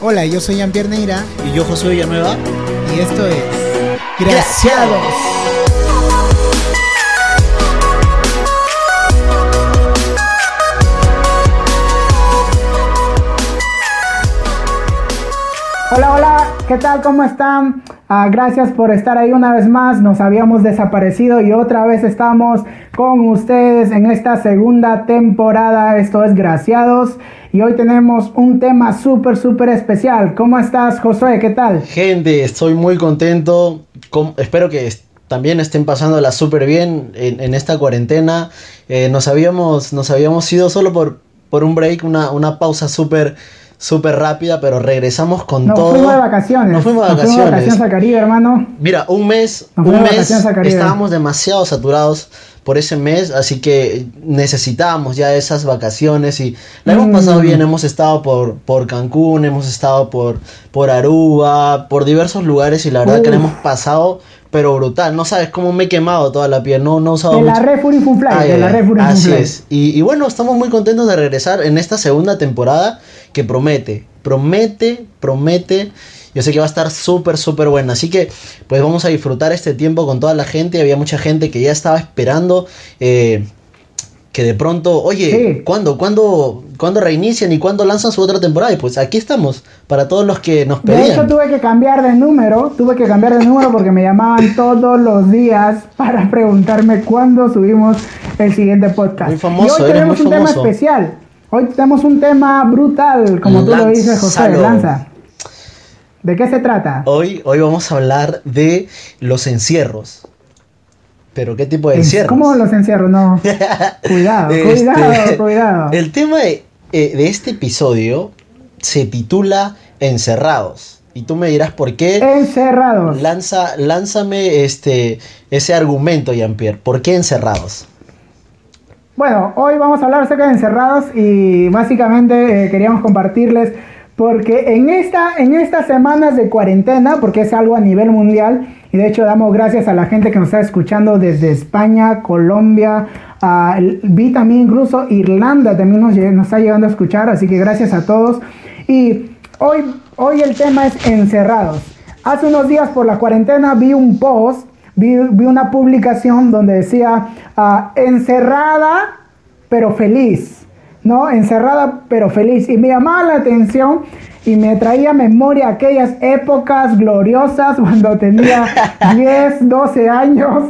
Hola, yo soy Jean-Pierre Neira Y yo, José Villanueva. y esto es Graciados. Hola, hola, ¿qué tal? ¿Cómo están? Ah, gracias por estar ahí una vez más. Nos habíamos desaparecido y otra vez estamos con ustedes en esta segunda temporada. Esto es Graciados y hoy tenemos un tema súper, súper especial. ¿Cómo estás, Josué? ¿Qué tal? Gente, estoy muy contento. Espero que también estén pasándola súper bien en, en esta cuarentena. Eh, nos, habíamos, nos habíamos ido solo por, por un break, una, una pausa súper súper rápida, pero regresamos con Nos todo. fuimos de vacaciones. Nos fuimos de Nos vacaciones. vacaciones al Caribe, hermano. Mira, un mes, Nos un fuimos de mes vacaciones estábamos demasiado saturados por ese mes, así que necesitábamos ya esas vacaciones y la hemos Mm. pasado bien, hemos estado por, por Cancún, hemos estado por, por Aruba, por diversos lugares y la verdad que la Uf. hemos pasado, pero brutal, no sabes cómo me he quemado toda la piel, no, no he usado De la mucho- Red Fury Fun Fly. Ay, de la Red Fury Fun así Fly. es. Y, y bueno, estamos muy contentos de regresar en esta segunda temporada que promete, promete, promete. Yo sé que va a estar súper, súper buena. Así que pues vamos a disfrutar este tiempo con toda la gente. Había mucha gente que ya estaba esperando eh, que de pronto, oye, Sí. ¿cuándo, cuándo, cuándo reinician y cuándo lanzan su otra temporada? Y pues aquí estamos, para todos los que nos De hecho, pedían. tuve que cambiar de número, tuve que cambiar de número porque me llamaban todos los días para preguntarme cuándo subimos el siguiente podcast. Muy famoso, y hoy tenemos un tema especial. Hoy tenemos un tema brutal, como tú lo dices, José, lanza. ¿De qué se trata? Hoy, hoy vamos a hablar de los encierros. Pero ¿qué tipo de encierros? ¿Cómo los encierro? No. Cuidado, Este, cuidado, cuidado. El tema de, eh, de este episodio se titula Encerrados. Y tú me dirás por qué. Encerrados. Lanza, lánzame este, ese argumento, Jean-Pierre. ¿Por qué encerrados? Bueno, hoy vamos a hablar acerca de encerrados y básicamente eh, queríamos compartirles porque en, esta, en estas semanas de cuarentena, porque es algo a nivel mundial, y de hecho damos gracias a la gente que nos está escuchando desde España, Colombia, vi también incluso Irlanda también nos está llegando a escuchar, así que gracias a todos. Y hoy, hoy el tema es encerrados. Hace unos días por la cuarentena vi un post vi, vi una publicación donde decía ah, encerrada pero feliz, ¿no? Encerrada pero feliz. Y me llamaba la atención y me traía a memoria aquellas épocas gloriosas cuando tenía 10, 12 años.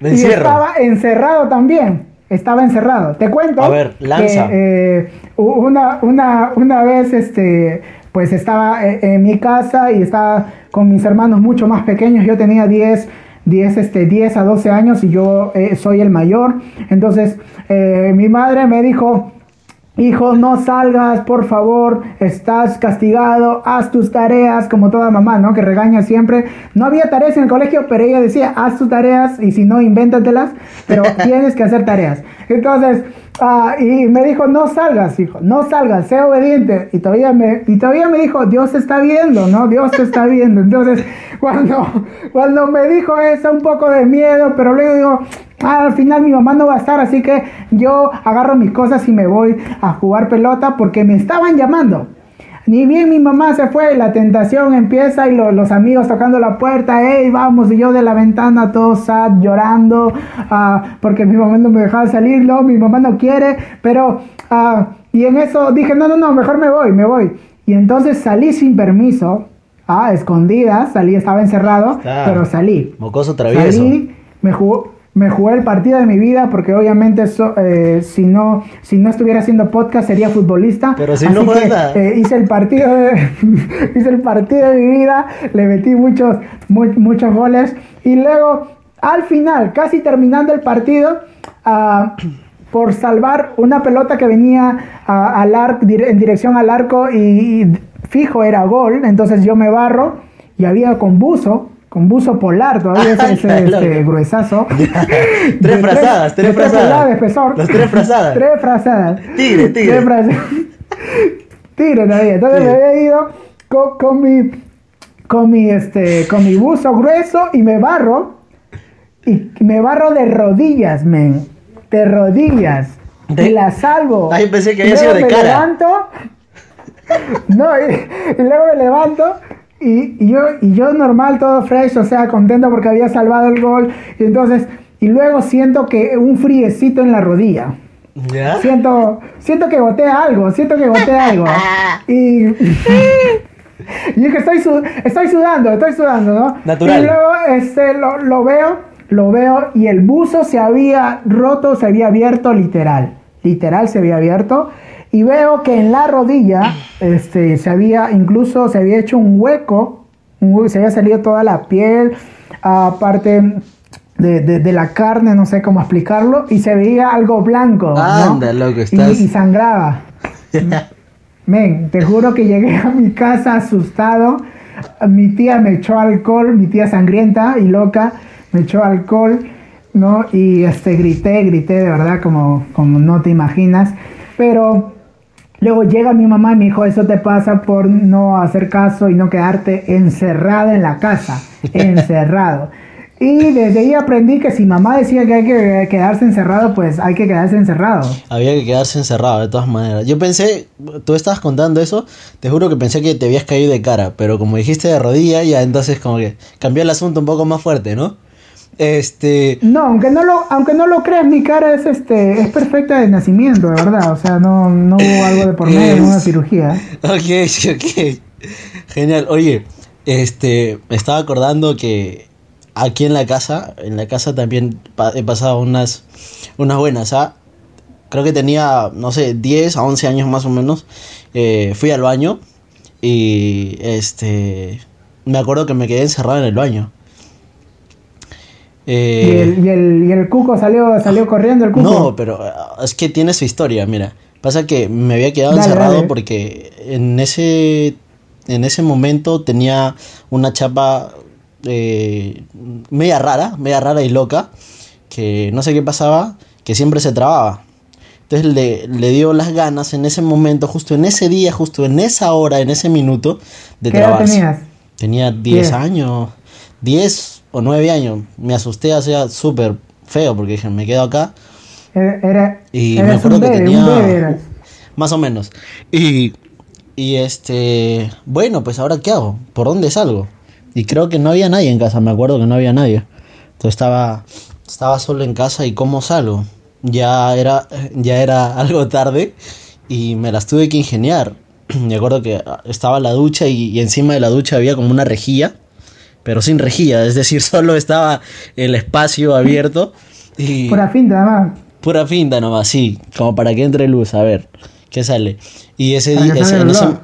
De y estaba encerrado también. Estaba encerrado. Te cuento. A ver, lanza. que, eh, una, una, una vez, este, pues estaba eh, en mi casa y estaba con mis hermanos mucho más pequeños. Yo tenía 10, 10, este, 10 a 12 años y yo eh, soy el mayor. Entonces, eh, mi madre me dijo, Hijo, no salgas, por favor, estás castigado, haz tus tareas, como toda mamá, ¿no? Que regaña siempre. No había tareas en el colegio, pero ella decía, haz tus tareas y si no, invéntatelas, pero tienes que hacer tareas. Entonces, ah, y me dijo, no salgas, hijo, no salgas, sé obediente. Y todavía me, y todavía me dijo, Dios te está viendo, ¿no? Dios te está viendo. Entonces, cuando, cuando me dijo eso, un poco de miedo, pero luego digo, Ah, al final mi mamá no va a estar, así que yo agarro mis cosas y me voy a jugar pelota porque me estaban llamando. Ni bien mi mamá se fue, la tentación empieza y lo- los amigos tocando la puerta, hey, vamos, y yo de la ventana todo sad, llorando, ah, porque mi mamá no me dejaba salir, no, mi mamá no quiere, pero, ah, y en eso dije, no, no, no, mejor me voy, me voy. Y entonces salí sin permiso, ah, escondidas, salí, estaba encerrado, pero salí. Mocoso travieso. Salí, me jugó, me jugué el partido de mi vida porque obviamente so- eh, si no si no estuviera haciendo podcast sería futbolista. Pero si Así no que, eh, hice el partido de, hice el partido de mi vida, le metí muchos mu- muchos goles. Y luego al final, casi terminando el partido, ah, por salvar una pelota que venía ah, al en dirección al arco y, y fijo era gol, entonces yo me barro y había con buzo, con buzo polar todavía ese, ese, este, gruesazo. Tres frazadas, tres frazadas. de espesor. Las tres frazadas. Tres frazadas. Tigre, tigre. Tres frazadas. tigre todavía. Entonces Tigre. me había ido con, con mi con mi este con mi buzo grueso y me barro y me barro de rodillas, men. De rodillas. De- Y la salvo. Ay, pensé que había sido luego de me cara. levanto. no, y, y luego me levanto y, y yo, y yo normal, todo fresh, o sea, contento porque había salvado el gol. Y entonces, y luego siento que un friecito en la rodilla. ¿Ya? Siento, siento que gotea algo, siento que gotea algo. Y, y es que estoy, su- estoy sudando, estoy sudando, ¿no? Natural. Y luego este, lo, lo veo, lo veo y el buzo se había roto, se había abierto literal. Literal se había abierto. Y veo que en la rodilla este, se había, incluso se había hecho un hueco, un se había salido toda la piel, aparte de, de- de la carne, no sé cómo explicarlo, y se veía algo blanco. ¿no? Anda, loco, Y- estás- y sangraba. Men, te juro que llegué a mi casa asustado. Mi tía me echó alcohol, mi tía sangrienta y loca, me echó alcohol, ¿no? Y este, grité, grité de verdad como, como no te imaginas. Pero luego llega mi mamá y me dijo, eso te pasa por no hacer caso y no quedarte encerrado en la casa, encerrado. Y desde ahí aprendí que si mamá decía que hay que quedarse encerrado, pues hay que quedarse encerrado. Había que quedarse encerrado de todas maneras. Yo pensé, tú estabas contando eso, te juro que pensé que te habías caído de cara, pero como dijiste de rodilla, ya entonces como que cambió el asunto un poco más fuerte, ¿no? Este, No, aunque no lo, aunque no lo creas, mi cara es este, es perfecta de nacimiento, de verdad. O sea, no, no hubo algo de por medio, Es- una cirugía. ok, ok. Genial. Oye, este, me estaba acordando que aquí en la casa, en la casa también he pasado unas, unas buenas, ¿ah? Creo que tenía, no sé, 10 a 11 años más o menos. eh, fui al baño y, este, me acuerdo que me quedé encerrado en el baño. Y Eh, el, y el, y el cuco salió, salió corriendo el cuco. no, pero ah, es que tiene su historia, mira. Pasa que me había quedado Dale, encerrado dale. porque en ese en ese momento tenía una chapa eh, media rara, media rara y loca, que no sé qué pasaba, que siempre se trababa. Entonces le, le dio las ganas en ese momento, justo en ese día, justo en esa hora, en ese minuto, de ¿Qué edad trabarse. tenías? Tenía 10 Diez. años, 10 o 9 años. Me asusté, hacía súper feo porque dije, me quedo acá. Era, era- Y me acuerdo que bebé, tenía-. Más o menos. Y, y este, bueno, pues ahora qué hago? ¿Por dónde salgo? Y creo que no había nadie en casa, me acuerdo que no había nadie. Entonces estaba, estaba solo en casa y ¿cómo salgo? Ya era, ya era algo tarde y me las tuve que ingeniar. Me acuerdo que estaba la ducha y, y encima de la ducha había como una rejilla, pero sin rejilla, es decir, solo estaba el espacio abierto. Y, Pura finta, nada más. Pura finta nomás, sí, como para que entre luz, a ver, ¿qué sale? Y ese día, en, ese, olor.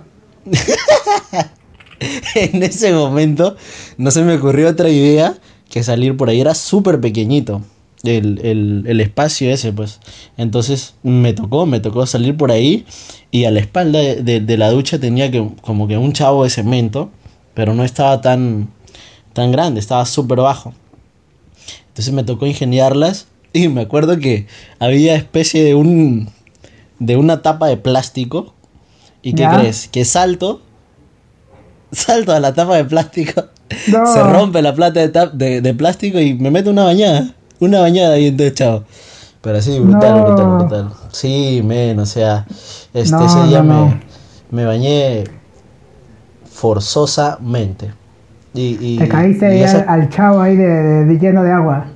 en ese momento no se me ocurrió otra idea que salir por ahí, era súper pequeñito el, el- el espacio ese, pues. Entonces me tocó, me tocó salir por ahí y a la espalda de, de- de la ducha tenía que, como que un chavo de cemento, pero no estaba tan, tan grande, estaba súper bajo. Entonces me tocó ingeniarlas y me acuerdo que había especie de un de una tapa de plástico y qué ¿Ya? crees que salto salto a la tapa de plástico No. se rompe la plata de, de, de plástico y me meto una bañada una bañada ahí entonces chao pero sí brutal No. brutal brutal sí men o sea este No, ese día me me bañé forzosamente y, y- Te caíste esa- al, al chavo ahí de, de- de lleno de agua.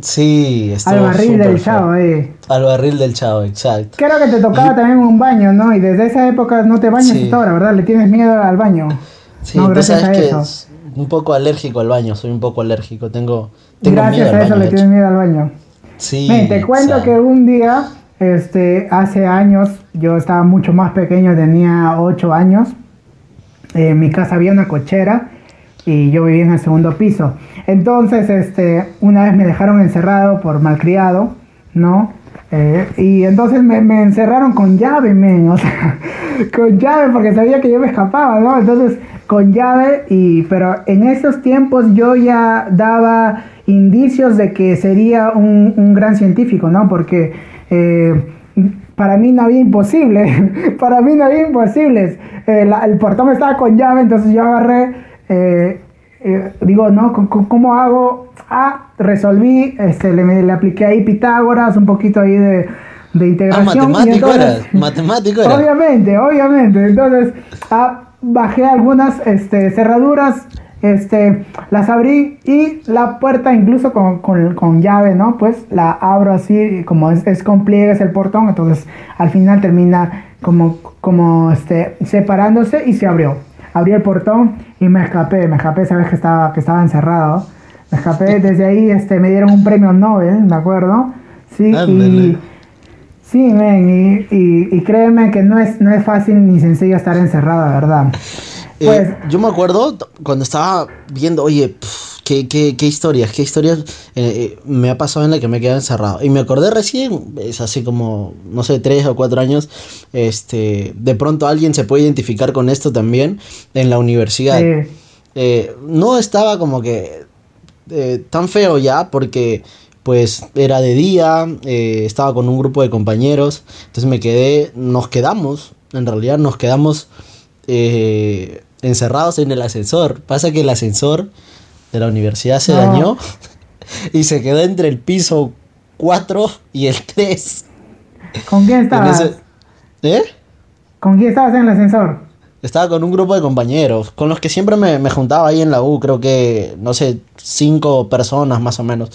Sí, Al barril del chavo ahí. Al barril del chavo, exacto. Creo que te tocaba Y- también un baño, ¿no? Y desde esa época no te bañas Sí. hasta ahora, ¿verdad? Le tienes miedo al baño. Sí, no, gracias sabes a que eso. es un poco alérgico al baño, soy un poco alérgico, tengo, tengo Gracias miedo a eso baño, le tienes miedo al baño. Sí, Ven, te cuento exacto. que un día, este, hace años, yo estaba mucho más pequeño, tenía 8 años. En mi casa había una cochera y yo vivía en el segundo piso. Entonces, este, una vez me dejaron encerrado por malcriado, ¿no? Eh, y entonces me, encerraron con llave, men, con llave porque sabía que yo me escapaba, ¿no? Entonces, con llave, y, pero en esos tiempos yo ya daba indicios de que sería un, un gran científico, ¿no? Porque eh, para mí no había imposible, para mí no había imposibles. Eh, el portón estaba con llave, entonces yo agarré, eh, eh, digo, ¿no? ¿Cómo- ¿Cómo, cómo hago? Ah, resolví, este, le, le apliqué ahí Pitágoras, un poquito ahí de, de Ah, integración. y matemático entonces- era. Matemático era. Obviamente, obviamente. Entonces, ah, bajé algunas este, cerraduras, este, las abrí y la puerta incluso con, con- con llave, ¿no? Pues la abro así, como es, es con pliegues el portón, entonces al final termina como, como este, separándose y se abrió. Abrí el portón y me escapé, me escapé, sabes que estaba, que estaba encerrado. Me escapé, desde ahí este, me dieron un premio Nobel, me acuerdo. Sí, y. Sí, men, y, y, y créeme que no es, no es fácil ni sencillo estar encerrado, verdad. Eh, Pues, yo me acuerdo cuando estaba viendo, oye, pf, qué, qué, qué historias, qué historias eh, eh, me ha pasado en la que me he quedado encerrado. Y me acordé recién, es así como, no sé, tres o cuatro años, este, de pronto alguien se puede identificar con esto también en la universidad. sí, Eh, no estaba como que eh, tan feo ya porque pues era de día, eh, estaba con un grupo de compañeros, entonces me quedé, nos quedamos, en realidad nos quedamos eh, encerrados en el ascensor. Pasa que el ascensor de la universidad se No. dañó y se quedó entre el piso 4 y el 3. ¿Con quién estabas? ese- ¿Eh? ¿Con quién estabas en el ascensor? Estaba con un grupo de compañeros, con los que siempre me, me juntaba ahí en la U, creo que, no sé, cinco personas más o menos.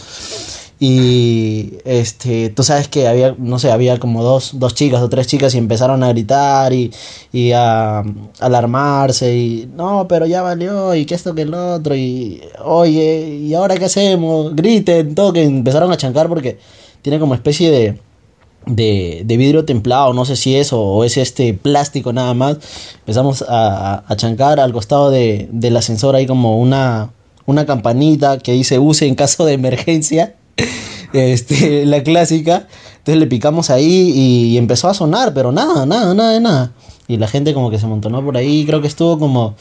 Y este, tú sabes que había, no sé, había como dos, dos chicas o tres chicas y empezaron a gritar y, y a, alarmarse y no, pero ya valió y que esto que el otro y oye, ¿y ahora qué hacemos? Griten, todo, que empezaron a chancar porque tiene como especie de, de, de vidrio templado, no sé si es o, o es este plástico nada más. Empezamos a, a, chancar al costado de, del ascensor hay como una, una campanita que dice use en caso de emergencia. Este, la clásica. Entonces le picamos ahí y, empezó a sonar, pero nada, nada, nada nada. Y la gente como que se amontonó por ahí, creo que estuvo como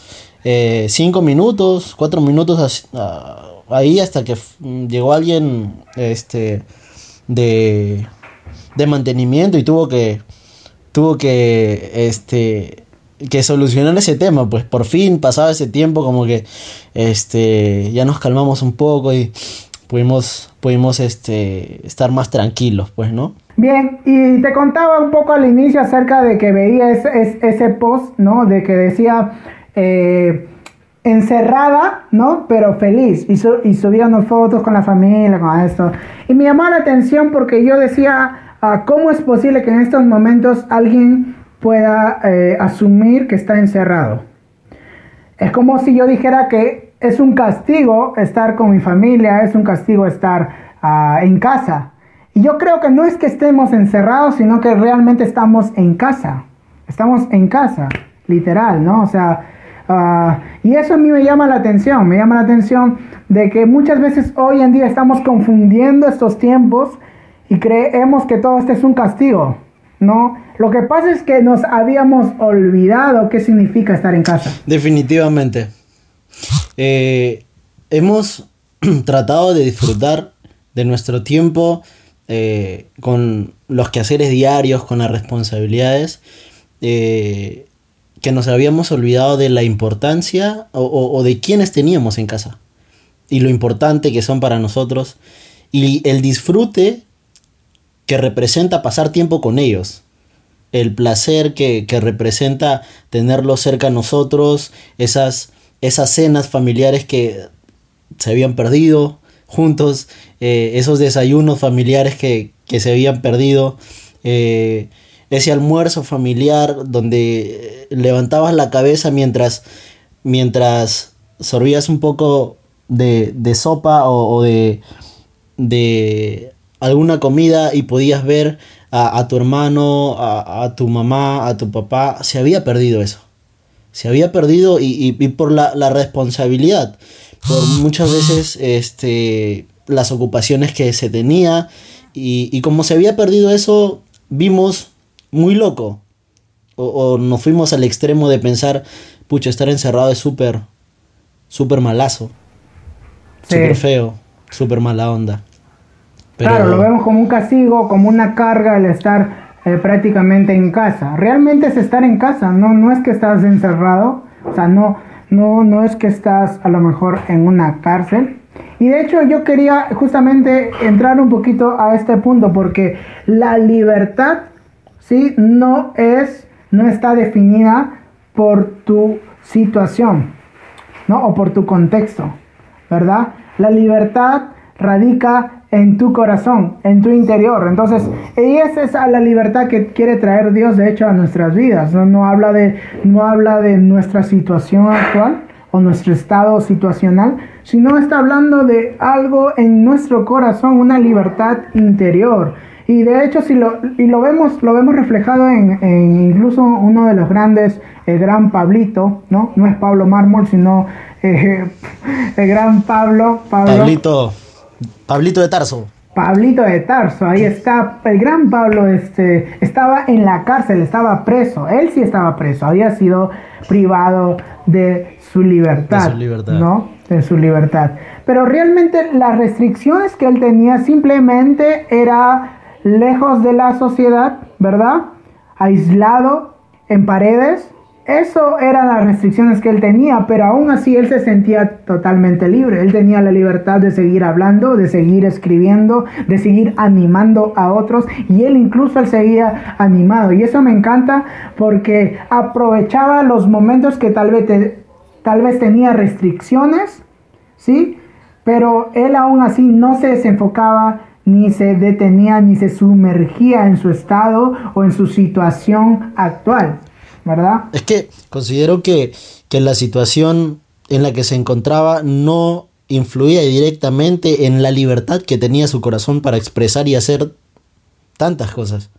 eh, cinco minutos, cuatro minutos as- ah, ahí hasta que llegó alguien este, de, de mantenimiento y tuvo que tuvo que este que solucionar ese tema pues por fin pasaba ese tiempo como que este ya nos calmamos un poco y pudimos pudimos este estar más tranquilos pues no Bien, y te contaba un poco al inicio acerca de que veía ese, ese- ese post, ¿no? De que decía eh, encerrada, ¿no? Pero feliz. Y, su- y subía unas fotos con la familia, con esto. Y me llamó la atención porque yo decía, ah, ¿cómo es posible que en estos momentos alguien pueda eh, asumir que está encerrado? Es como si yo dijera que es un castigo estar con mi familia, es un castigo estar ah, en casa. Y yo creo que no es que estemos encerrados, sino que realmente estamos en casa. Estamos en casa, literal, ¿no? O sea, ah, y eso a mí me llama la atención, me llama la atención de que muchas veces hoy en día estamos confundiendo estos tiempos y creemos que todo esto es un castigo, ¿no? Lo que pasa es que nos habíamos olvidado qué significa estar en casa. definitivamente Eh, hemos tratado de disfrutar de nuestro tiempo eh, con los quehaceres diarios, con las responsabilidades, eh, que nos habíamos olvidado de la importancia o, o- o de quienes teníamos en casa y lo importante que son para nosotros y el disfrute que representa pasar tiempo con ellos el placer que, que representa tenerlos cerca a nosotros, esas, esas cenas familiares que se habían perdido juntos, eh, esos desayunos familiares que, que se habían perdido, eh, ese almuerzo familiar donde eh, levantabas la cabeza mientras, mientras sorbías un poco de, de sopa o, o de, de alguna comida y podías ver a, a tu hermano, a, a tu mamá, a tu papá, se había perdido eso. Se había perdido y, y- y por la, la responsabilidad, por muchas veces este, las ocupaciones que se tenía y, y como se había perdido eso, vimos muy loco. O, o nos fuimos al extremo de pensar, pucha, estar encerrado es súper, súper malazo, Sí. súper feo, súper mala onda. Claro, lo vemos como un castigo, como una carga el estar eh, prácticamente en casa. Realmente es estar en casa, no, no es que estás encerrado, o sea, no, no, no es que estás a lo mejor en una cárcel, Y de hecho yo quería justamente entrar un poquito a este punto porque la libertad, ¿sí? No es, no está definida por tu situación, ¿no? O por tu contexto, ¿verdad? La libertad radica en tu corazón, en tu interior. Entonces, y esa es la libertad que quiere traer Dios, de hecho, a nuestras vidas. No, no, habla, de, no habla de nuestra situación actual o nuestro estado situacional, sino está hablando de algo en nuestro corazón, una libertad interior. Y de hecho, si lo, y lo vemos, lo vemos reflejado en, incluso uno de los grandes, el gran Pablito, ¿no? No es Pablo Mármol, sino eh, el gran Pablo, Pablo. Pablito, Pablito de Tarso. Pablito de Tarso, ahí está, el gran Pablo este, estaba en la cárcel, estaba preso, él sí estaba preso, había sido privado de su libertad, de su libertad. ¿no? De su libertad. Pero realmente las restricciones que él tenía simplemente era lejos de la sociedad, ¿verdad? Aislado en paredes, eso eran las restricciones que él tenía, pero aún así él se sentía totalmente libre. Él tenía la libertad de seguir hablando, de seguir escribiendo, de seguir animando a otros y él incluso él seguía animado. Y eso me encanta porque aprovechaba los momentos que tal vez, tal vez tenía restricciones, ¿sí? Pero él aún así no se desenfocaba ni se detenía ni se sumergía en su estado o en su situación actual. ¿Verdad? Es que considero que, la situación en la que se encontraba no influía directamente en la libertad que tenía su corazón para expresar y hacer tantas cosas.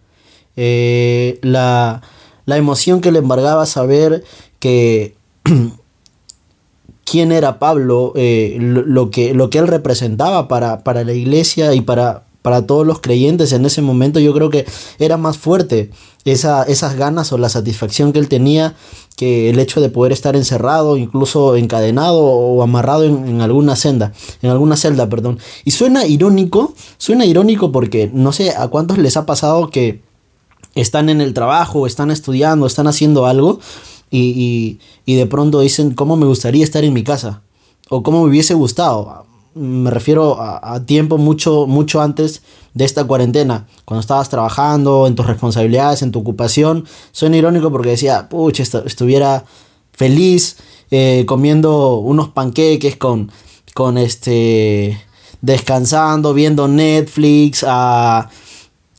Eh, la, emoción que le embargaba saber que quién era Pablo, eh, lo, que, lo que él representaba para, para la iglesia y para, para todos los creyentes en ese momento, yo creo que era más fuerte esa, esas ganas o la satisfacción que él tenía que el hecho de poder estar encerrado, incluso encadenado o amarrado en, alguna senda, en alguna celda, perdón. Y suena irónico, suena irónico porque no sé a cuántos les ha pasado que están en el trabajo, están estudiando, están haciendo algo y, y de pronto dicen, ¿cómo me gustaría estar en mi casa? O cómo me hubiese gustado me refiero a, tiempo mucho, mucho antes de esta cuarentena, cuando estabas trabajando, en tus responsabilidades, en tu ocupación. Suena irónico porque decía, pucha, estuviera feliz eh, comiendo unos panqueques con, con este, descansando, viendo Netflix, a,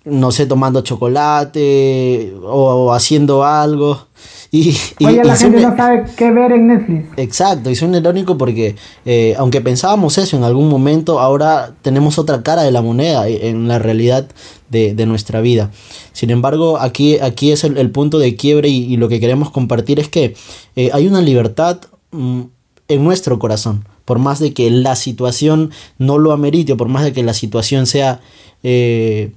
no sé, tomando chocolate o haciendo algo. Y, Oye, la gente no sabe qué ver en Netflix. Exacto, y suena irónico porque eh, aunque pensábamos eso en algún momento, ahora tenemos otra cara de la moneda en la realidad de, nuestra vida. Sin embargo, aquí, aquí es el, punto de quiebre y, lo que queremos compartir es que eh, hay una libertad mm, en nuestro corazón. Por más de que la situación no lo amerite, por más de que la situación sea eh,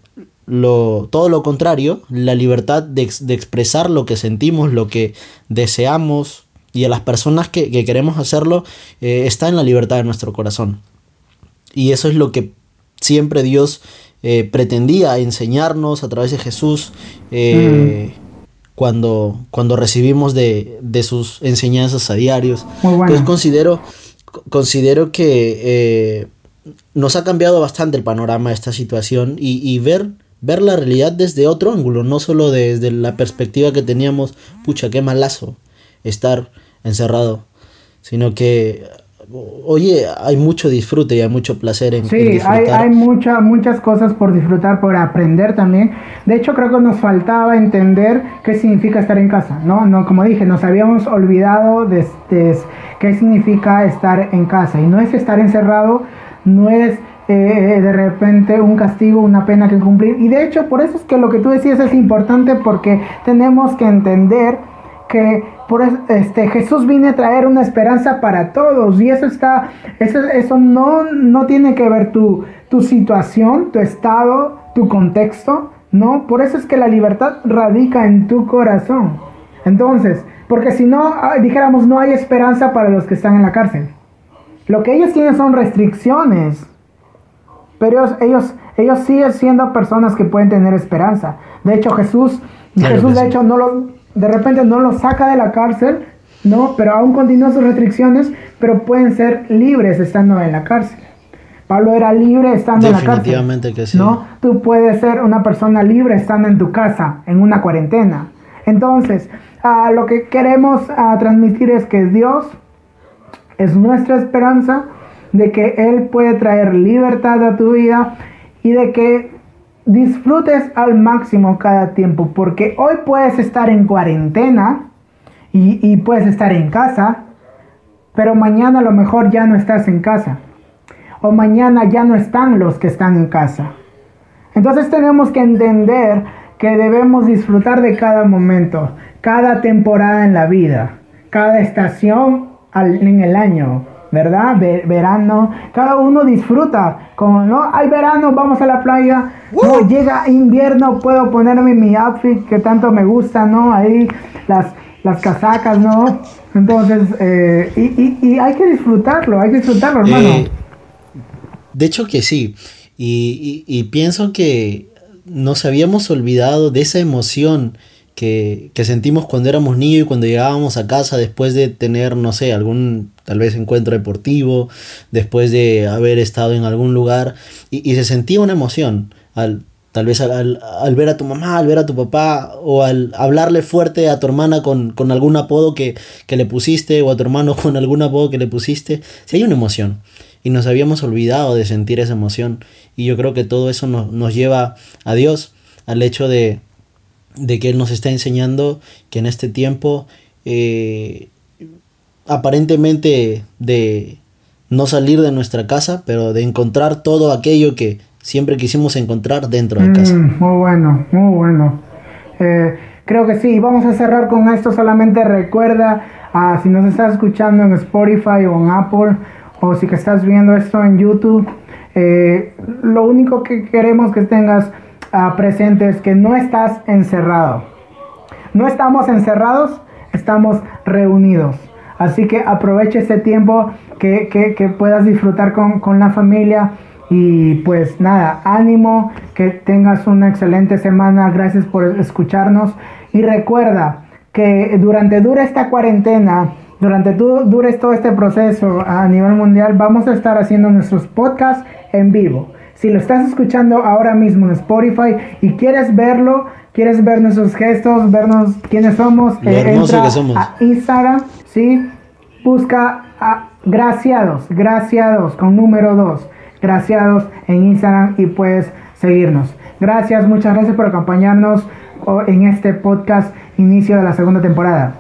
lo, todo lo contrario, la libertad de, expresar lo que sentimos, lo que deseamos y a las personas que, queremos hacerlo eh, está en la libertad de nuestro corazón. Y eso es lo que siempre Dios eh, pretendía enseñarnos a través de Jesús eh, cuando, cuando recibimos de, sus enseñanzas a diarios. Entonces considero, considero que nos ha cambiado bastante el panorama de esta situación y, y ver ver la realidad desde otro ángulo, no solo desde la perspectiva que teníamos, pucha, qué malazo estar encerrado, sino que, oye, hay mucho disfrute y hay mucho placer en, sí, hay, hay muchas cosas por disfrutar, por aprender también. De hecho, creo que nos faltaba entender qué significa estar en casa, ¿no? no como dije, nos habíamos olvidado de, de qué significa estar en casa. Y no es estar encerrado, no es eh, de repente un castigo, una pena que cumplir. Y de hecho, por eso es que lo que tú decías es importante porque tenemos que entender que por este Jesús viene a traer una esperanza para todos y eso está eso, eso no, no tiene que ver tu, tu situación, tu estado, tu contexto, no, por eso es que la libertad radica en tu corazón. Entonces, porque si no ah, dijéramos no hay esperanza para los que están en la cárcel. Lo que ellos tienen son restricciones. Pero ellos, ellos, siguen siendo personas que pueden tener esperanza. De hecho, Jesús, Jesús de hecho, no lo, de repente no los saca de la cárcel, ¿no? Pero aún continúa sus restricciones, pero pueden ser libres estando en la cárcel. Pablo era libre estando en la cárcel. Definitivamente que sí. ¿no? Tú puedes ser una persona libre estando en tu casa, en una cuarentena. Entonces, lo que queremos transmitir es que Dios es nuestra esperanza, de que Él puede traer libertad a tu vida y de que disfrutes al máximo cada tiempo, porque hoy puedes estar en cuarentena y, y puedes estar en casa, pero mañana a lo mejor ya no estás en casa o mañana ya no están los que están en casa. Entonces tenemos que entender que debemos disfrutar de cada momento, cada temporada en la vida, cada estación en el año, ¿verdad? verano, cada uno disfruta. Como no hay verano, vamos a la playa. No, llega invierno, puedo ponerme mi outfit que tanto me gusta, ¿no? Ahí las, las casacas, ¿no? Entonces, eh, y, y, hay que disfrutarlo, hay que disfrutarlo, hermano. Eh, de hecho que sí. Y, pienso que nos habíamos olvidado de esa emoción que, sentimos cuando éramos niños y cuando llegábamos a casa después de tener, no sé, algún tal vez encuentro deportivo, después de haber estado en algún lugar. Y, se sentía una emoción. Al, tal vez al, ver a tu mamá, al ver a tu papá, o al hablarle fuerte a tu hermana con, algún apodo que, que, le pusiste, o a tu hermano con algún apodo que le pusiste, si hay una emoción y nos habíamos olvidado de sentir esa emoción. Y yo creo que todo eso nos, lleva a Dios, al hecho de, que Él nos está enseñando que en este tiempo, eh, aparentemente de no salir de nuestra casa, pero de encontrar todo aquello que siempre quisimos encontrar dentro de casa. Mm, muy bueno, muy bueno. Eh, creo que sí, vamos a cerrar con esto. Solamente recuerda, ah, si nos estás escuchando en Spotify o en Apple, o si que estás viendo esto en YouTube, eh, lo único que queremos que tengas uh, presente es que no estás encerrado. No estamos encerrados, estamos reunidos. Así que aproveche ese tiempo que, que, puedas disfrutar con, con, la familia. Y pues nada, ánimo, que tengas una excelente semana. Gracias por escucharnos. Y recuerda que durante dura esta cuarentena, durante todo, dure todo este proceso a nivel mundial, vamos a estar haciendo nuestros podcasts en vivo. Si lo estás escuchando ahora mismo en Spotify y quieres verlo, quieres ver nuestros gestos, vernos quiénes somos, eh, entra a Instagram, ¿sí? Busca a Graciados, Graciados con número 2, Graciados en Instagram y puedes seguirnos. Gracias, muchas gracias por acompañarnos en este podcast inicio de la segunda temporada.